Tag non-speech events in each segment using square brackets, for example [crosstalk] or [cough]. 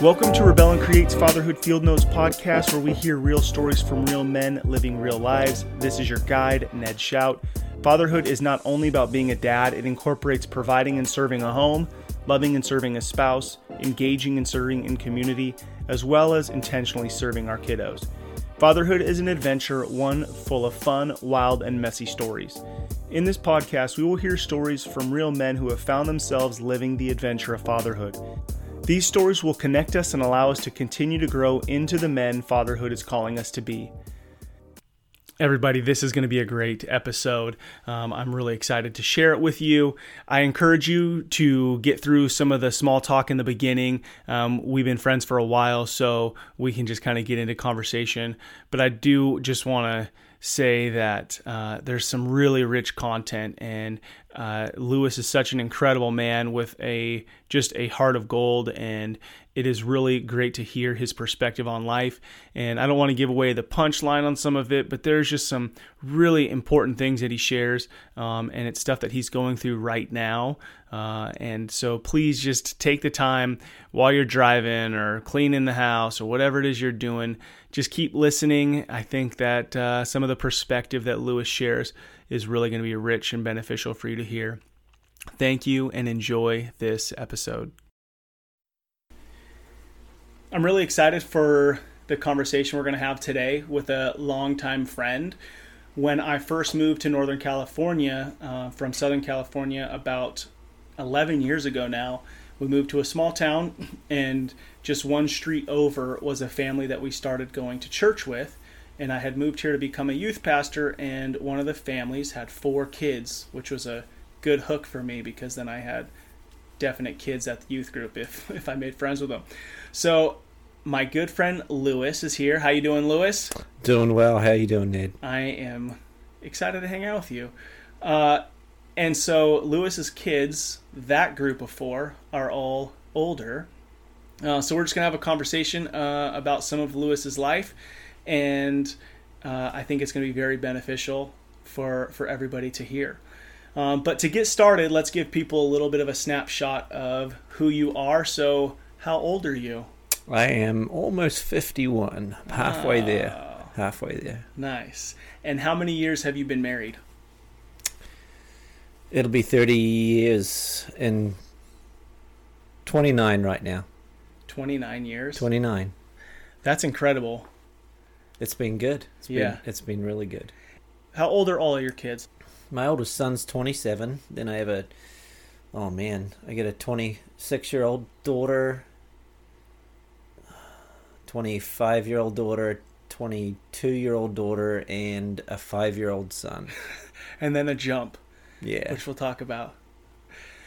Welcome to Rebel and Create's Fatherhood Field Notes podcast, where we hear real stories from real men living real lives. This is your guide, Ned Schaut. Fatherhood is not only about being a dad, it incorporates providing and serving a home, loving and serving a spouse, engaging and serving in community, as well as intentionally serving our kiddos. Fatherhood is an adventure, one full of fun, wild, and messy stories. In this podcast, we will hear stories from real men who have found themselves living the adventure of fatherhood. These stories will connect us and allow us to continue to grow into the men fatherhood is calling us to be. Everybody, this is going to be a great episode. Um, I'm really excited to share it with you. I encourage you to get through some of the small talk in the beginning. Um, we've been friends for a while, so we can just kind of get into conversation. But I do just want to say that uh, there's some really rich content, and uh, Lewis is such an incredible man with a just a heart of gold, and it is really great to hear his perspective on life. And I don't want to give away the punchline on some of it, but there's just some really important things that he shares, um, and it's stuff that he's going through right now. Uh, and so please just take the time while you're driving or cleaning the house or whatever it is you're doing. Just keep listening. I think that uh, some of the perspective that Lewis shares is really going to be rich and beneficial for you to hear. Thank you and enjoy this episode. I'm really excited for the conversation we're going to have today with a longtime friend. When I first moved to Northern California uh, from Southern California about 11 years ago now, we moved to a small town, and just one street over was a family that we started going to church with. And I had moved here to become a youth pastor, and one of the families had four kids, which was a good hook for me because then I had definite kids at the youth group if [laughs] if I made friends with them. So my good friend Lewis is here. How you doing, Lewis? Doing well. How you doing, Ned? I am excited to hang out with you. Uh, and so Lewis's kids, that group of four, are all older. Uh, so we're just gonna have a conversation uh, about some of Lewis's life, and uh, I think it's gonna be very beneficial for for everybody to hear. Um, but to get started, let's give people a little bit of a snapshot of who you are. So, how old are you? I am almost 51. Halfway there. Halfway there. Nice. And how many years have you been married? It'll be 30 years and 29 right now. 29 years. 29. That's incredible. It's been good. It's Yeah. Been, it's been really good. How old are all of your kids? My oldest son's 27. Then I have a, oh man, I get a 26 year old daughter, 25 year old daughter, 22 year old daughter, and a 5 year old son. [laughs] And then a jump, Yeah. which we'll talk about.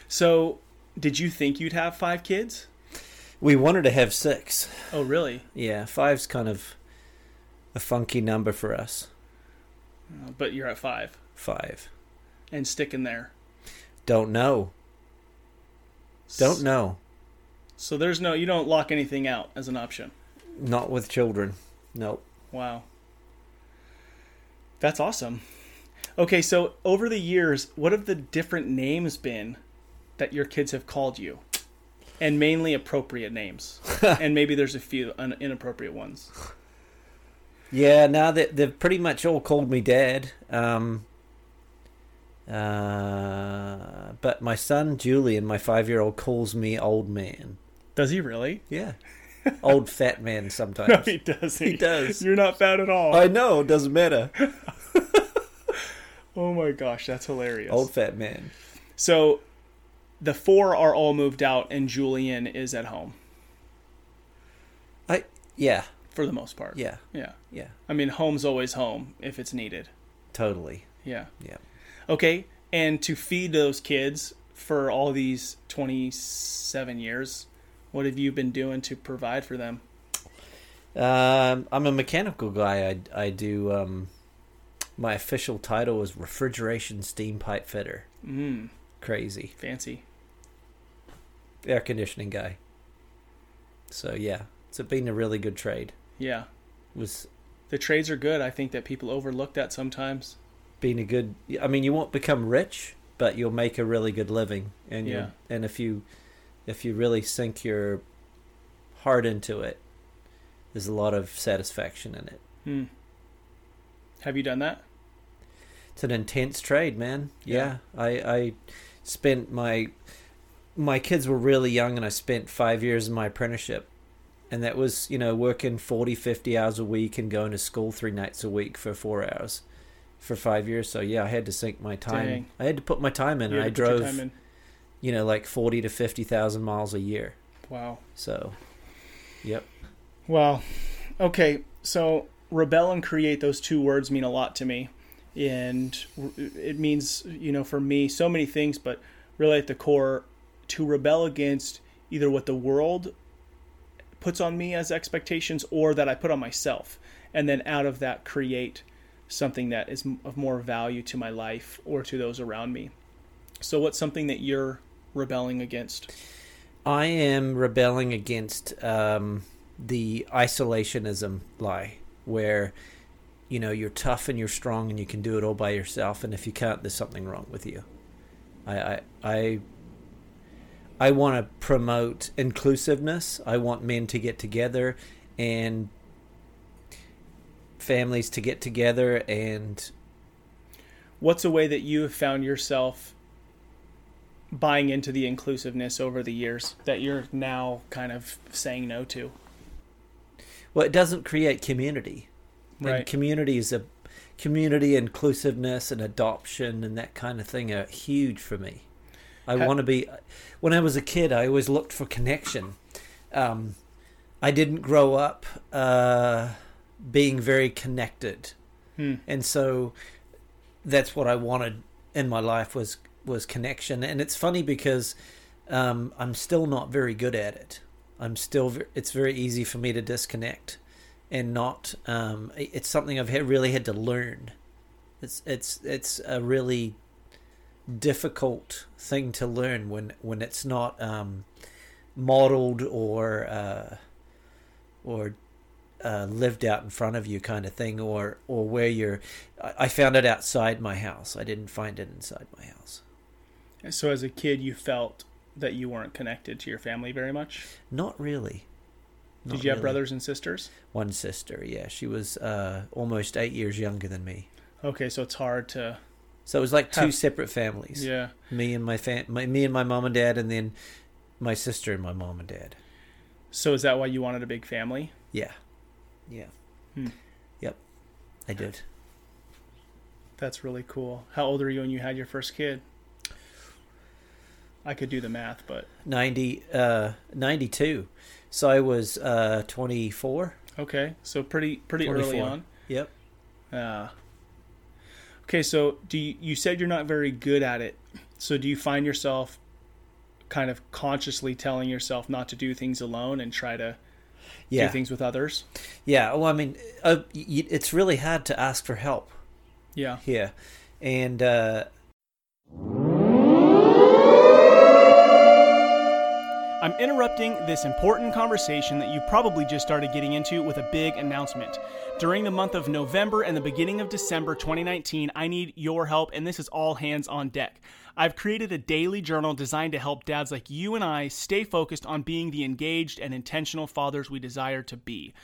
So, did you think you'd have five kids? We wanted to have six. Oh, really? Yeah, five's kind of a funky number for us. Uh, But you're at five Five. And sticking there. Don't know. Don't know. So there's no you don't lock anything out as an option. Not with children. Nope. Wow. That's awesome. Okay, so over the years, what have the different names been that your kids have called you? And mainly appropriate names. [laughs] and maybe there's a few inappropriate ones. Yeah, now that they've pretty much all called me dad. Um, uh, but my son Julian, my five-year-old, calls me old man. Does he really? Yeah, [laughs] old fat man sometimes. No, he does. He does. You're not fat at all. I know, it doesn't matter. [laughs] oh my gosh, that's hilarious. Old fat man. So the four are all moved out and Julian is at home I yeah for the most part. yeah Yeah. yeah I mean, home's always home if it's needed. totally Yeah. yeah. Okay, and to feed those kids for all these 27 years, what have you been doing to provide for them? Um, I'm a mechanical guy. I, I do. Um, my official title is refrigeration steam pipe fitter. Mm, Crazy fancy. air conditioning guy. So yeah, it's been a really good trade. Yeah. Was The trades are good. I think that people overlook that sometimes. Been a good. I mean, you won't become rich, but you'll make a really good living. And Yeah. you and if you if you really sink your heart into it, there's a lot of satisfaction in it. Hmm. Have you done that? It's an intense trade, man. Yeah, I I spent my my kids were really young, and I spent five years in my apprenticeship, and that was you know working 40, 50 hours a week and going to school three nights a week for four hours for five years. So yeah, I had to sink my time. Dang. I had to put my time in, You and I had to put your drove you know like forty to fifty thousand miles a year. Wow. So, yep. Well, okay. So rebel and create; those two words mean a lot to me, and it means you know for me so many things, but really at the core, to rebel against either what the world puts on me as expectations or that I put on myself, and then out of that create something that is of more value to my life or to those around me. So, what's something that you're rebelling against? I am rebelling against um, the isolationism lie, where you know you're tough and you're strong and you can do it all by yourself, and if you can't, there's something wrong with you. I I I, I want to promote inclusiveness. I want men to get together and families to get together and what's a way that you have found yourself buying into the inclusiveness over the years that you're now kind of saying no to? well, it doesn't create community. Right. And community is a community inclusiveness and adoption and that kind of thing are huge for me. I want to be. When I was a kid, I always looked for connection. Um, I didn't grow up uh, being very connected, Hmm. and so that's what I wanted in my life was was connection. And it's funny because um, I'm still not very good at it. I'm still. ve- It's very easy for me to disconnect and not. Um, it's something I've had, really had to learn. It's it's it's a really difficult thing to learn when when it's not um, modeled or uh, or uh, lived out in front of you kind of thing or or where you're I found it outside my house I didn't find it inside my house So, as a kid, you felt that you weren't connected to your family very much. not really Not Did you have brothers and sisters? one sister yeah she was uh, almost eight years younger than me Okay, so it's hard to. so it was like two Huh. separate families Yeah. me and my, fam- my me and my mom and dad and then my sister and my mom and dad So, is that why you wanted a big family? yeah yeah Hmm. yep I did That's really cool. How old were you when you had your first kid? I could do the math, but 90 uh 92 so i was uh 24 okay. So pretty pretty early on. yep Uh, okay, so do you, you said you're not very good at it. So do you find yourself kind of consciously telling yourself not to do things alone and try to yeah do things with others? yeah well i mean uh, it's really hard to ask for help Yeah. here and uh I'm interrupting this important conversation that you probably just started getting into with a big announcement. During the month of November and the beginning of December 2019, I need your help, and this is all hands on deck. I've created a daily journal designed to help dads like you and I stay focused on being the engaged and intentional fathers we desire to be.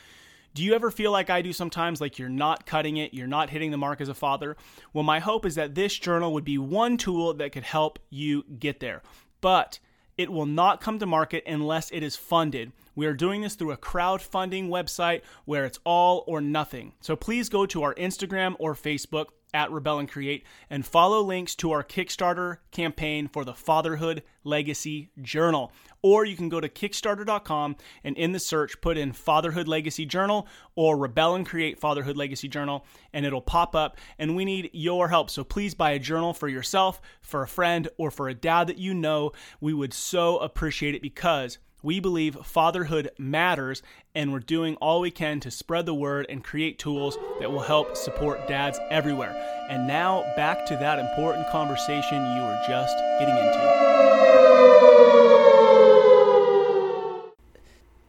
Do you ever feel like I do sometimes, like you're not cutting it, you're not hitting the mark as a father? Well, my hope is that this journal would be one tool that could help you get there. But it will not come to market unless it is funded. We are doing this through a crowdfunding website where it's all or nothing. So please go to our Instagram or Facebook at Rebel and Create and follow links to our Kickstarter campaign for the Fatherhood Legacy Journal. Or you can go to Kickstarter.com and in the search put in Fatherhood Legacy Journal or Rebel and Create Fatherhood Legacy Journal and it'll pop up. And we need your help. So please buy a journal for yourself, for a friend, or for a dad that you know. We would so appreciate it because we believe fatherhood matters, and we're doing all we can to spread the word and create tools that will help support dads everywhere. And now back to that important conversation you were just getting into.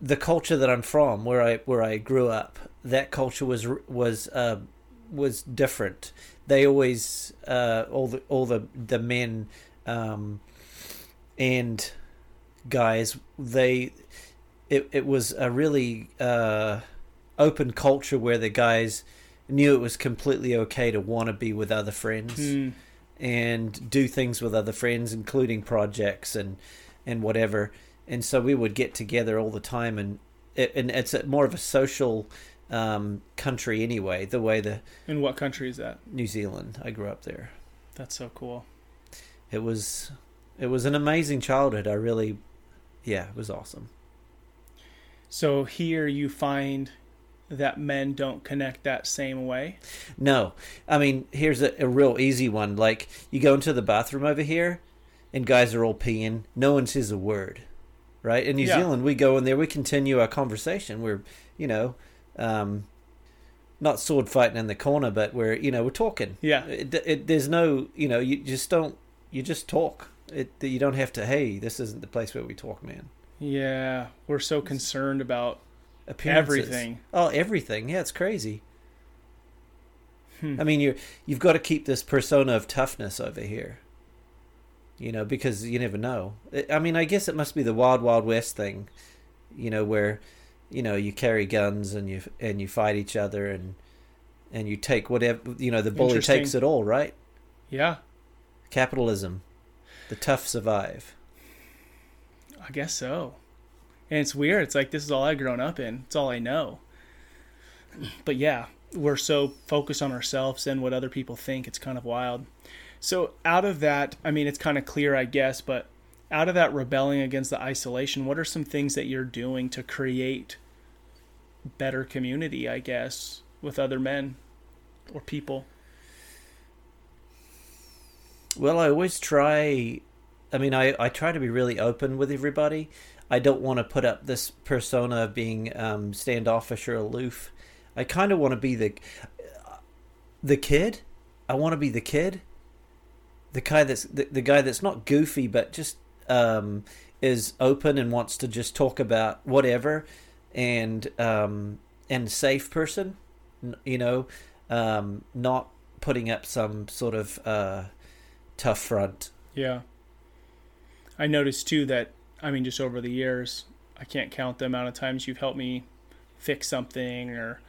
the culture that I'm from, where I where I grew up, that culture was was uh, was different. They always uh, all the all the the men um, and guys they it it was a really uh, open culture where the guys knew it was completely okay to want to be with other friends Hmm. and do things with other friends, including projects and and whatever. And so we would get together all the time, and it, and it's a, more of a social um, country anyway. The way the In what country is that? New Zealand, I grew up there. That's so cool. It was it was an amazing childhood. I really, yeah, it was awesome. So here you find that men don't connect that same way. No, I mean here's a, a real easy one. Like you go into the bathroom over here, and guys are all peeing. No one says a word, right? In New Yeah. Zealand, we go in there, we continue our conversation. We're you know, um, not sword fighting in the corner, but we're you know we're talking. Yeah. It, it, there's no you know you just don't you just talk. It you don't have to. Hey, this isn't the place where we talk, man. Yeah, we're so concerned about Appearances. everything. Oh, everything. Yeah, it's crazy. Hmm. I mean, you you've got to keep this persona of toughness over here. You know, because you never know. I I mean, I guess it must be the wild, wild west thing. You know, where you know you carry guns and you and you fight each other and and you take whatever you know. The bully takes it all, right? Yeah, Capitalism, the tough survive. I guess so. And it's weird. It's like this is all I've grown up in. It's all I know. [clears throat] But yeah, we're so focused on ourselves and what other people think. It's kind of wild. So out of that, I mean, it's kind of clear, I guess, but out of that rebelling against the isolation, what are some things that you're doing to create better community, I guess, with other men or people? Well, I always try. I mean, I, I try to be really open with everybody. I don't want to put up this persona of being um, standoffish or aloof. I kind of want to be the the kid. I want to be the kid, the guy that's the, the guy that's not goofy, but just um, is open and wants to just talk about whatever, and um, and safe person. You know, um, not putting up some sort of uh, tough front. Yeah. I noticed too that I mean just over the years, I can't count the amount of times you've helped me fix something or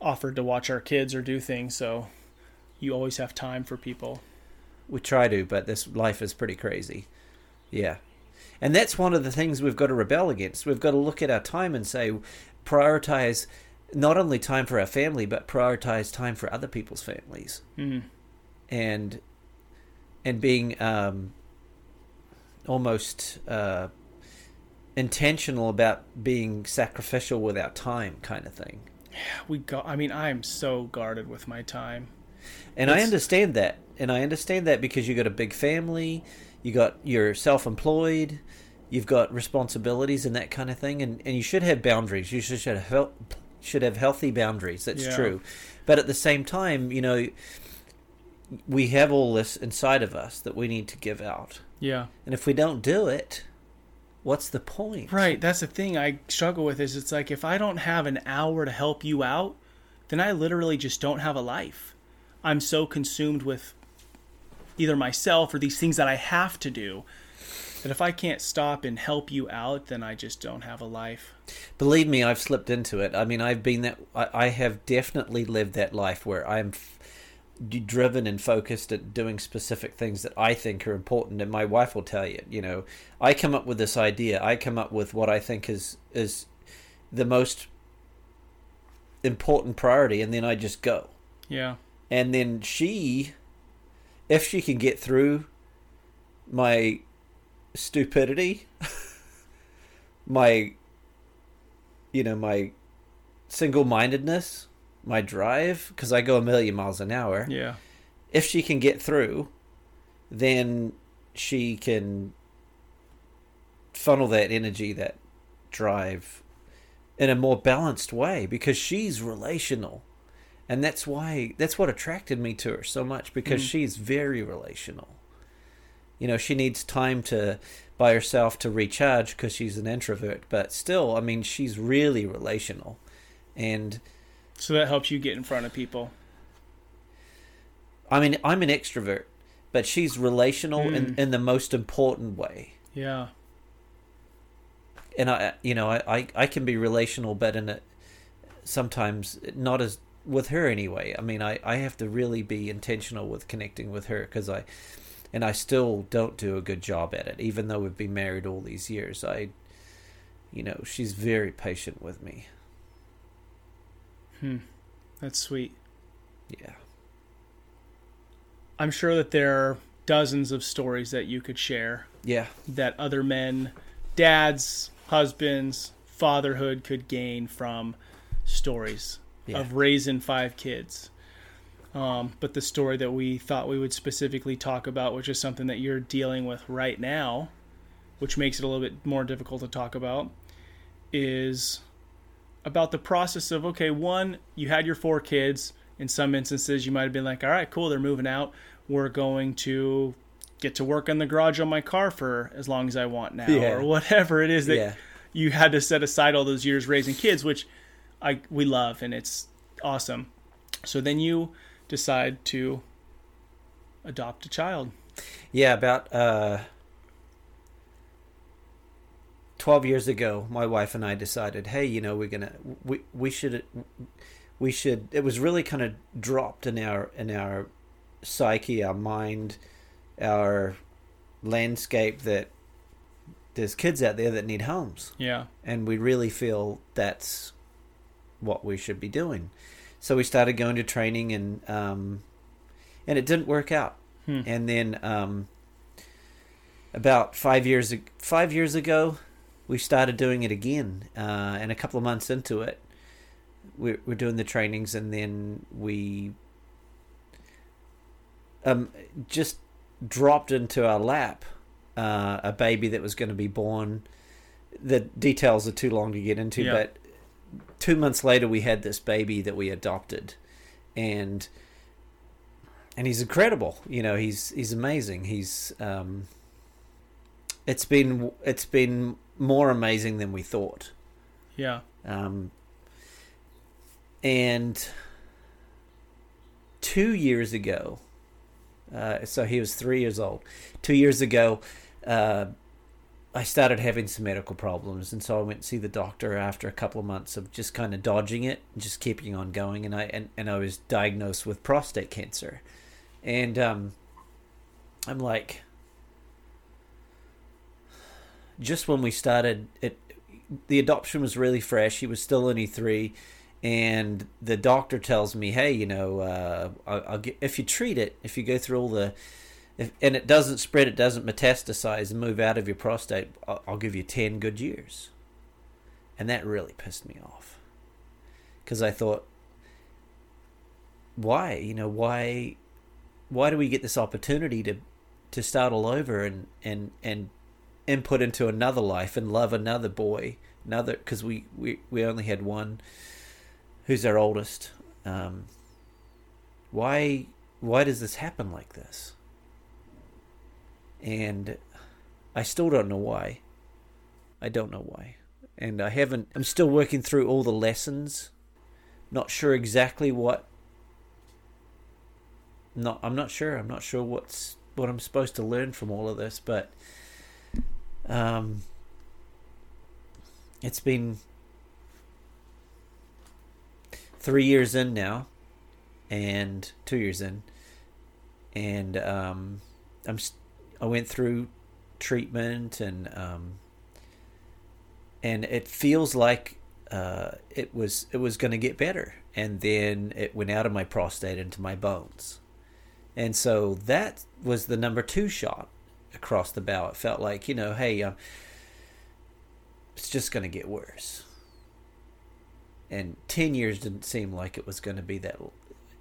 offered to watch our kids or do things, so you always have time for people. We try to, but this life is pretty crazy. Yeah. And that's one of the things we've got to rebel against. We've got to look at our time and say, prioritize not only time for our family, but prioritize time for other people's families. Mm. And and being um, almost uh, intentional about being sacrificial with our time, kind of thing. We go I mean, I am so guarded with my time. And I understand that. And I understand that because you got a big family, you got you're self-employed, you've got responsibilities and that kind of thing and, and you should have boundaries. You should should have should have healthy boundaries. That's Yeah. true. But at the same time, you know, we have all this inside of us that we need to give out. Yeah. And if we don't do it, what's the point? Right, that's the thing I struggle with is it's like if I don't have an hour to help you out, then I literally just don't have a life. I'm so consumed with either myself or these things that I have to do that if I can't stop and help you out, then I just don't have a life. Believe me, I've slipped into it. I mean, I've been that. I, I have definitely lived that life where I'm driven and focused at doing specific things that I think are important. And my wife will tell you, you know, I come up with this idea. I come up with what I think is is the most important priority, and then I just go. Yeah. And then she, if she can get through my stupidity, [laughs] my, you know, my single mindedness, my drive, because I go a million miles an hour, Yeah. if she can get through, then she can funnel that energy, that drive in a more balanced way because she's relational. And that's why that's what attracted me to her so much because Mm. she's very relational. You know, she needs time to by herself to recharge because she's an introvert, but still, I mean, she's really relational. And So that helps you get in front of people. I mean, I'm an extrovert, but she's relational in, Mm. in the most important way. Yeah. and I, you know, I, I, I can be relational, but in a, sometimes not as with her anyway. I mean, I, I have to really be intentional with connecting with her because I, and I still don't do a good job at it, even though we've been married all these years. I, you know, she's very patient with me. Hmm. That's sweet. Yeah. I'm sure that there are dozens of stories that you could share Yeah. that other men, dads, husbands, fatherhood could gain from stories Yeah. of raising five kids. Um, but the story that we thought we would specifically talk about, which is something that you're dealing with right now, which makes it a little bit more difficult to talk about, is about the process of okay, one, you had your four kids. In some instances, you might have been like, all right, cool, they're moving out. We're going to get to work in the garage on my car for as long as I want now, Yeah. or whatever it is that Yeah. you had to set aside all those years raising kids, which I we love and it's awesome. So then you decide to adopt a child. Yeah, about uh, 12 years ago, my wife and I decided, hey, you know, we're going to we we should we should it was really kind of dropped in our in our psyche, our mind, our landscape that there's kids out there that need homes Yeah. and we really feel that's what we should be doing. So we started going to training, and um, and it didn't work out. Hmm. And then um, about five years five years ago, we started doing it again. Uh, and a couple of months into it, we're, we're doing the trainings, and then we um, just dropped into our lap uh, a baby that was going to be born. The details are too long to get into, Yeah. but two months later, we had this baby that we adopted, and and he's incredible. You know, he's he's amazing. He's um, it's been it's been more amazing than we thought. Yeah. Um, and two years ago, uh, so he was three years old. Two years ago, uh, I started having some medical problems, and so I went to see the doctor after a couple of months of just kind of dodging it, and just keeping on going, and I and, and I was diagnosed with prostate cancer, and um, I'm like, just when we started it, the adoption was really fresh. He was still only three, and the doctor tells me, "Hey, you know, uh, I'll, I'll get, if you treat it, if you go through all the, if, and it doesn't spread, it doesn't metastasize and move out of your prostate, I'll, I'll give you ten good years." And that really pissed me off, because I thought, why, you know, why, why do we get this opportunity to, to start all over and and and input into another life and love another boy another because we, we we only had one who's our oldest. Um why why does this happen like this? And i still don't know why. I don't know why. And i haven't i'm still working through all the lessons. Not sure exactly what not i'm not sure. I'm not sure what's what i'm supposed to learn from all of this but um, it's been three years in now, and two years in, and um, I'm st- I went through treatment and um, and it feels like uh, it was it was going to get better, and then it went out of my prostate into my bones, and so that was the number two shot across the bow. It felt like, you know, hey, um, it's just going to get worse. And 10 years didn't seem like it was going to be that.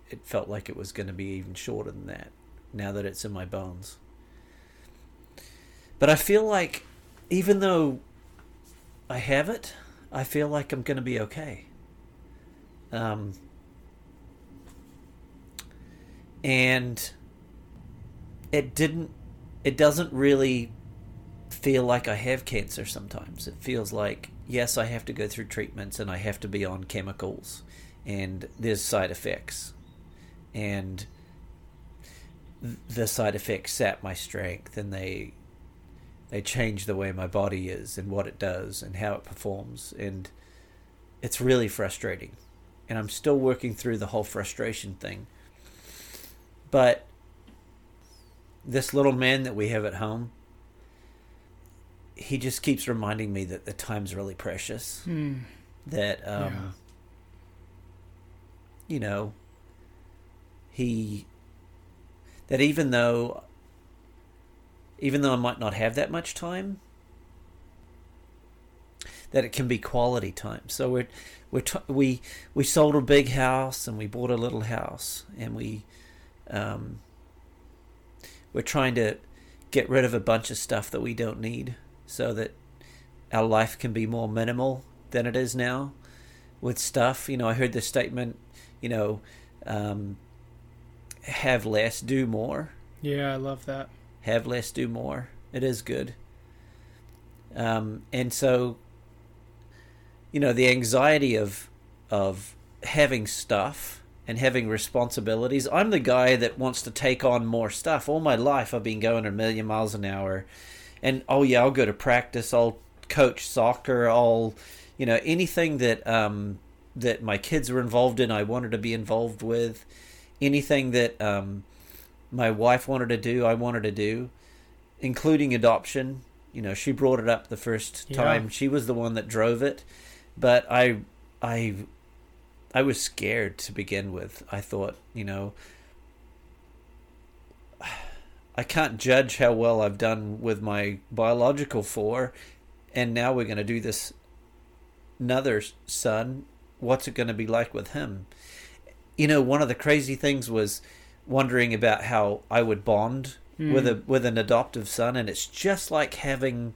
It felt like it was going to be even shorter than that now that it's in my bones. But I feel like, even though I have it, I feel like I'm going to be okay. Um, and it didn't it doesn't really feel like I have cancer sometimes. It feels like, yes, I have to go through treatments and I have to be on chemicals and there's side effects. And the side effects sap my strength and they they change the way my body is and what it does and how it performs and it's really frustrating and i'm still working through the whole frustration thing but this little man that we have at home he just keeps reminding me that the time's really precious Hmm. that um Yeah. you know he that even though even though I might not have that much time that it can be quality time so we're we're t- we we sold a big house and we bought a little house and we um we're trying to get rid of a bunch of stuff that we don't need so that our life can be more minimal than it is now with stuff. You know, I heard the statement, you know, um, have less, do more. Yeah, I love that. Have less, do more. It is good. Um, and so, you know, the anxiety of of having stuff and having responsibilities. I'm the guy that wants to take on more stuff. All my life, I've been going a million miles an hour, and oh yeah, I'll go to practice. I'll coach soccer. I'll, you know, anything that um, that my kids were involved in, I wanted to be involved with. Anything that um, my wife wanted to do, I wanted to do, including adoption. You know, she brought it up the first Yeah. time. She was the one that drove it, but I, I, I was scared to begin with. I thought, you know, I can't judge how well I've done with my biological four, and now we're going to do this another son. What's it going to be like with him? You know, one of the crazy things was wondering about how I would bond hmm. with a with an adoptive son, and it's just like having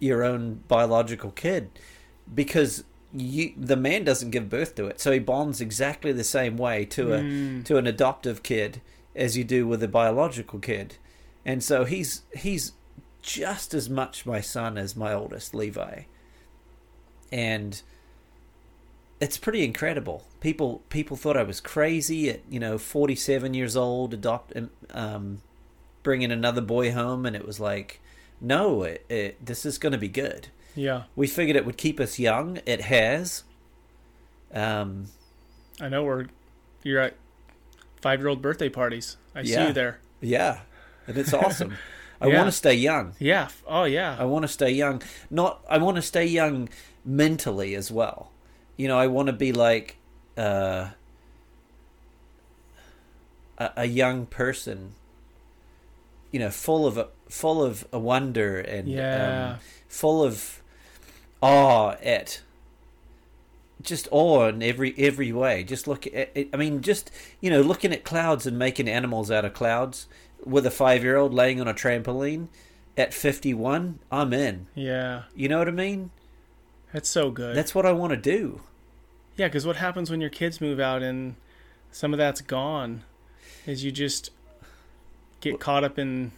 your own biological kid because you the man doesn't give birth to it, so he bonds exactly the same way to a Mm. to an adoptive kid as you do with a biological kid, and so he's he's just as much my son as my oldest Levi, and it's pretty incredible. People people thought I was crazy at you know forty seven years old, adopt um, bringing another boy home, and it was like, no, it, it, this is going to be good. Yeah, We figured it would keep us young. It has. Um, I know we're you're at five year old birthday parties. I see you there. yeah, and it's awesome. [laughs] I Yeah. want to stay young. Yeah. Oh yeah. I want to stay young. Not I want to stay young mentally as well. You know, I want to be like uh, a, a young person. You know, full of a, full of a wonder and Yeah. um, full of awe at just awe in every every way. Just look at it. I mean, just you know, looking at clouds and making animals out of clouds with a five year old laying on a trampoline at fifty one. I'm in. Yeah. You know what I mean? That's so good. That's what I want to do. Yeah, because what happens when your kids move out and some of that's gone is you just get caught up in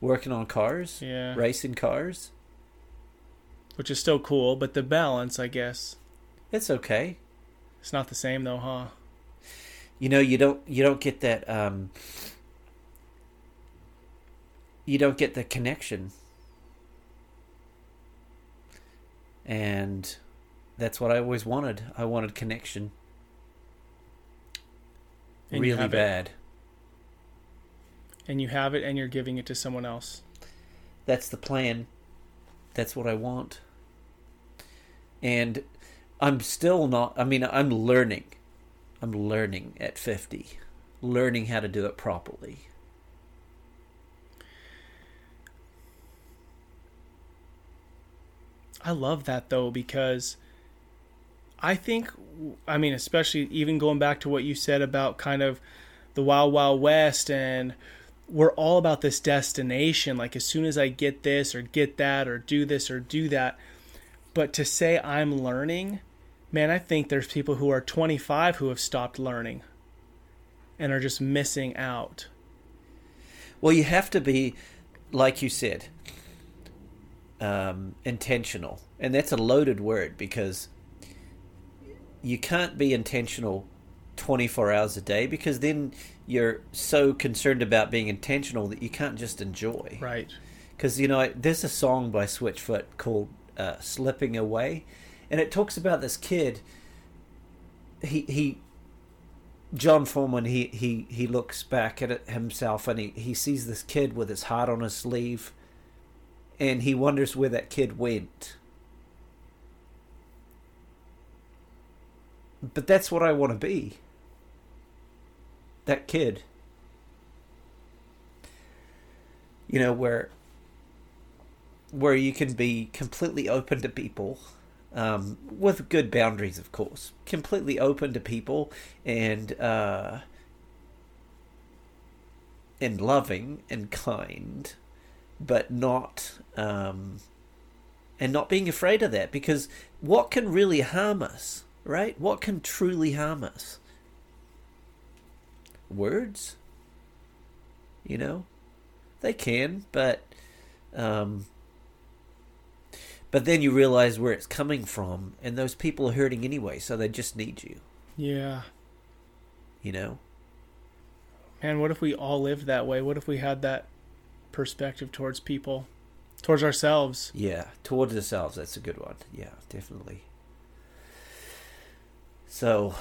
Working on cars, yeah, racing cars. Which is still cool, but the balance, I guess, It's okay. it's not the same though, huh? You know, you don't you don't get that. Um, you don't get the connection, and that's what I always wanted. I wanted connection. And really have it. bad. And you have it, and you're giving it to someone else. That's the plan. That's what I want. And I'm still not, I mean, I'm learning. I'm learning at 50, learning how to do it properly. I love that though because I think I mean especially even going back to what you said about kind of the wild wild west and we're all about this destination like as soon as I get this or get that or do this or do that but to say I'm learning man I think there's people who are 25 who have stopped learning and are just missing out Well, you have to be, like you said, um, intentional. And that's a loaded word because you can't be intentional 24 hours a day because then you're so concerned about being intentional that you can't just enjoy. right because you know there's a song by Switchfoot called uh, "Slipping Away," and it talks about this kid. He he. Jon Foreman he, he, he looks back at himself and he, he sees this kid with his heart on his sleeve and he wonders where that kid went. But that's what I want to be. That kid. You know, where where you can be completely open to people, um, with good boundaries, of course. Completely open to people and uh, and loving and kind, but not um, and not being afraid of that because what can really harm us, right? What can truly harm us? Words, you know, they can, but um, but then you realize where it's coming from, and those people are hurting anyway, so they just need you. Yeah. You know? Man, what if we all lived that way? What if we had that perspective towards people, towards ourselves? Yeah, towards ourselves. That's a good one. Yeah, definitely. So,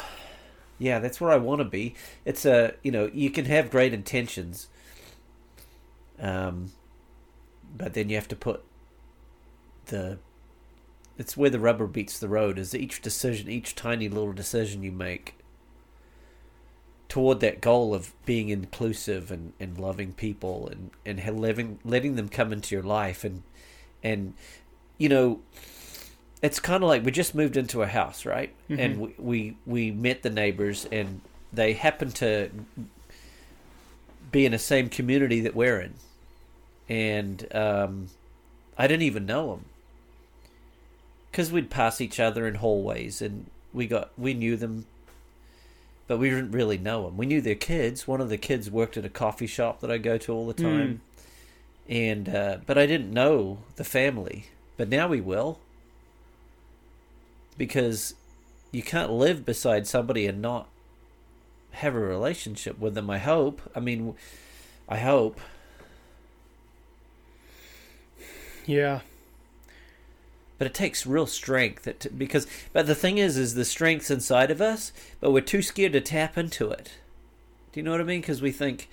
yeah, that's where I want to be. It's a, you know, you can have great intentions, um, but then you have to put the it's where the rubber beats the road is each decision each tiny little decision you make toward that goal of being inclusive and, and loving people and, and living letting them come into your life and and you know it's kind of like we just moved into a house right? Mm-hmm. and we, we we met the neighbors and they happen to be in the same community that we're in. And um, i didn't even know them because we'd pass each other in hallways and we got we knew them but we didn't really know them we knew their kids. One of the kids worked at a coffee shop that i go to all the time. Mm. and uh, but i didn't know the family. But now we will. Because you can't live beside somebody and not have a relationship with them i hope. I mean i hope. Yeah but it takes real strength because but the thing is is the strength's inside of us but we're too scared to tap into it. Do you know what i mean? Because we think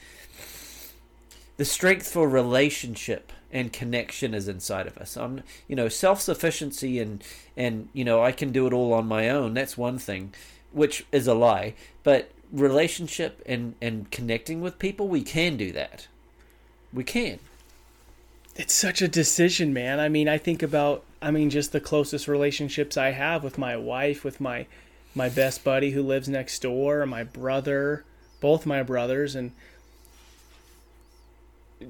the strength for relationship and connection is inside of us. On you know self-sufficiency and and you know i can do it all on my own that's one thing which is a lie. But relationship and and connecting with people we can do that. We can. It's such a decision man. I mean i think about I mean, just the closest relationships I have with my wife, with my my best buddy who lives next door, my brother, both my brothers, and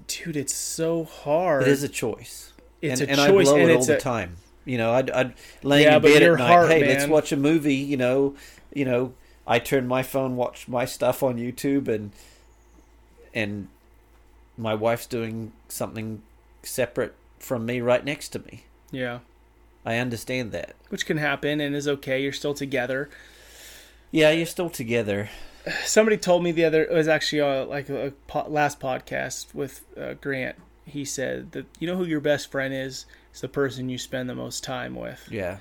dude, it's so hard. It is a choice. It's and, a and choice, I blow it all the a, time. You know, I'd, I'd laying yeah, in bed at night. Heart, hey, man. let's watch a movie. You know, you know, I turn my phone, watch my stuff on YouTube, and and my wife's doing something separate from me right next to me. Yeah. I understand that. Which can happen and is okay. You're still together. Yeah, you're still together. Somebody told me the other it was actually uh, like a, a last podcast with uh, Grant. He said that you know who your best friend is. It's the person you spend the most time with. Yeah.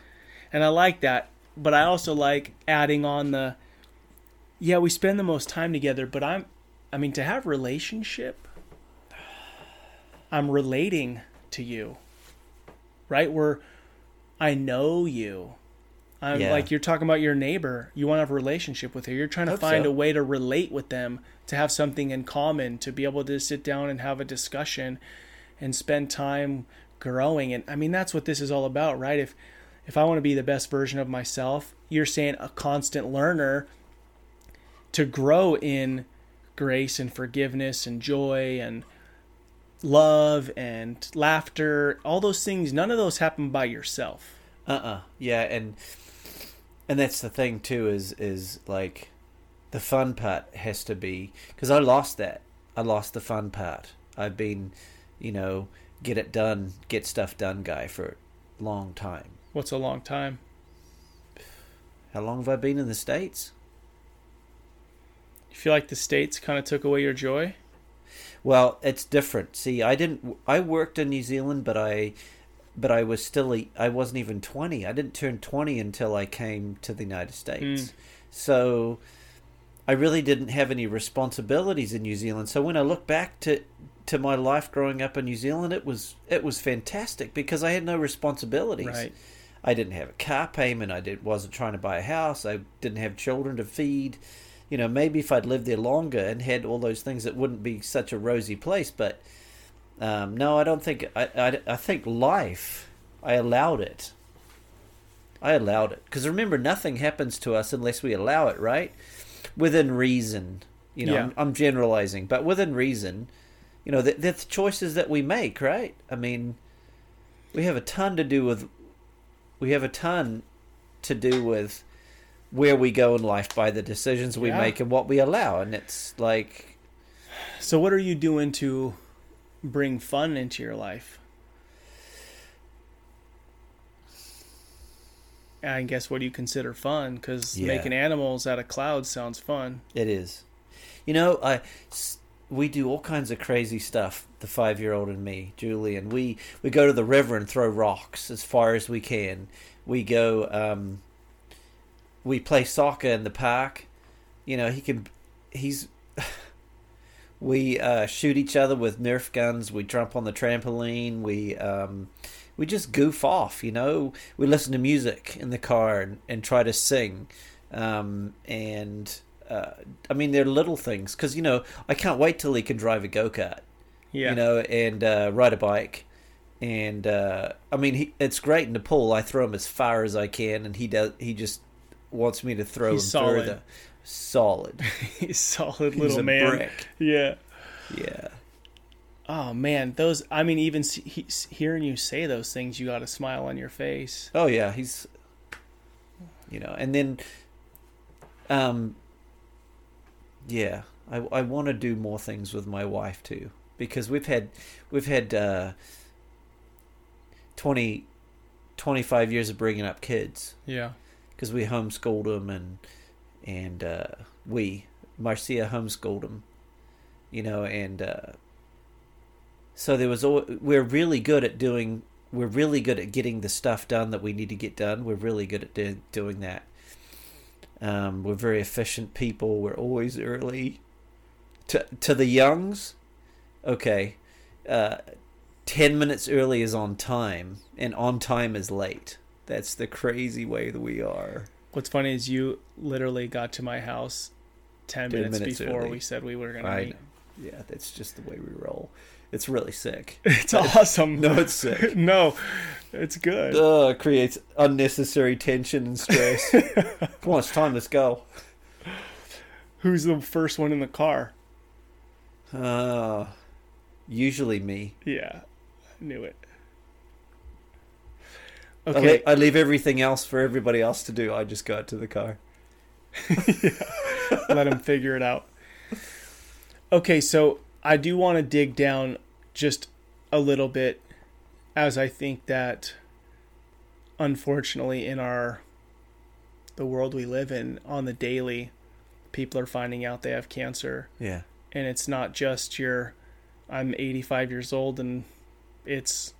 And I like that, but I also like adding on the yeah, we spend the most time together, but I'm I mean to have relationship I'm relating to you right? Where I know you. I'm yeah. like you're talking about your neighbor. You want to have a relationship with her. You're trying to find so. a way to relate with them, to have something in common, to be able to sit down and have a discussion and spend time growing. And I mean that's what this is all about, right? If if I want to be the best version of myself, you're saying a constant learner to grow in grace and forgiveness and joy and love and laughter, all those things, none of those happen by yourself. Uh-uh. Yeah, and and that's the thing too is is like the fun part has to be cuz I lost that. I lost the fun part. I've been, you know, get it done, get stuff done guy for a long time. What's a long time? How long have I been in the states? You feel like the states kind of took away your joy? Well, it's different. See, I didn't. I worked in New Zealand, but I, but I was still. a- I wasn't even twenty. I didn't turn twenty until I came to the United States. Mm. So, I really didn't have any responsibilities in New Zealand. So when I look back to to my life growing up in New Zealand, it was it was fantastic because I had no responsibilities. Right. I didn't have a car payment. I did, wasn't trying to buy a house. I didn't have children to feed. You know, maybe if I'd lived there longer and had all those things, it wouldn't be such a rosy place. But um, no, I don't think. I, I, I think life. I allowed it. I allowed it because remember, nothing happens to us unless we allow it, right? Within reason. You know, Yeah. I'm, I'm generalizing, but within reason. You know, the, the choices that we make, right? I mean, we have a ton to do with we have a ton to do with where we go in life by the decisions we Yeah. make and what we allow and it's like So, what are you doing to bring fun into your life? I guess what do you consider fun? Because Yeah. making animals out of clouds sounds fun. it is you know i we do all kinds of crazy stuff the five year old and me julian we we go to the river and throw rocks as far as we can we go um we play soccer in the park you know he can he's [laughs] we uh, shoot each other with Nerf guns. We jump on the trampoline. We um, we just goof off. You know, we listen to music in the car and, and try to sing. Um, and uh, I mean, they're little things because you know I can't wait till he can drive a go kart. Yeah. You know, and uh, ride a bike. And uh, I mean, he, it's great in the pool. I throw him as far as I can, and he does. He just wants me to throw He's him solid. further. Solid. [laughs] He's solid He's little a man. brick. Yeah. Yeah. Oh man, those. I mean, even he, hearing you say those things, you got a smile on your face. Oh yeah, he's you know, and then um yeah, I I want to do more things with my wife too because we've had we've had uh 20 25 years of bringing up kids Yeah. Because we homeschooled them and and uh we Marcia homeschooled them you know and uh so there was al- we're really good at doing we're really good at getting the stuff done that we need to get done. We're really good at do, doing that. Um we're very efficient people. We're always early. To to the youngs okay uh 10 minutes early is on time and on time is late that's the crazy way that we are What's funny is you literally got to my house ten, 10 minutes, minutes before early. we said we were gonna I meet. know. Yeah, that's just the way we roll. It's really sick. [laughs] It's awesome. No, it's sick. [laughs] no, it's good. It creates unnecessary tension and stress. [laughs] Come on, it's time. Let's go. Who's the first one in the car? Uh, usually me. Yeah, I knew it. I, Okay, le- I leave everything else for everybody else to do. I just go out to the car. [laughs] let him figure it out. Okay, so I do want to dig down just a little bit as I think that unfortunately in our the world we live in on the daily people are finding out they have cancer Yeah. and it's not just your I'm 85 years old and it's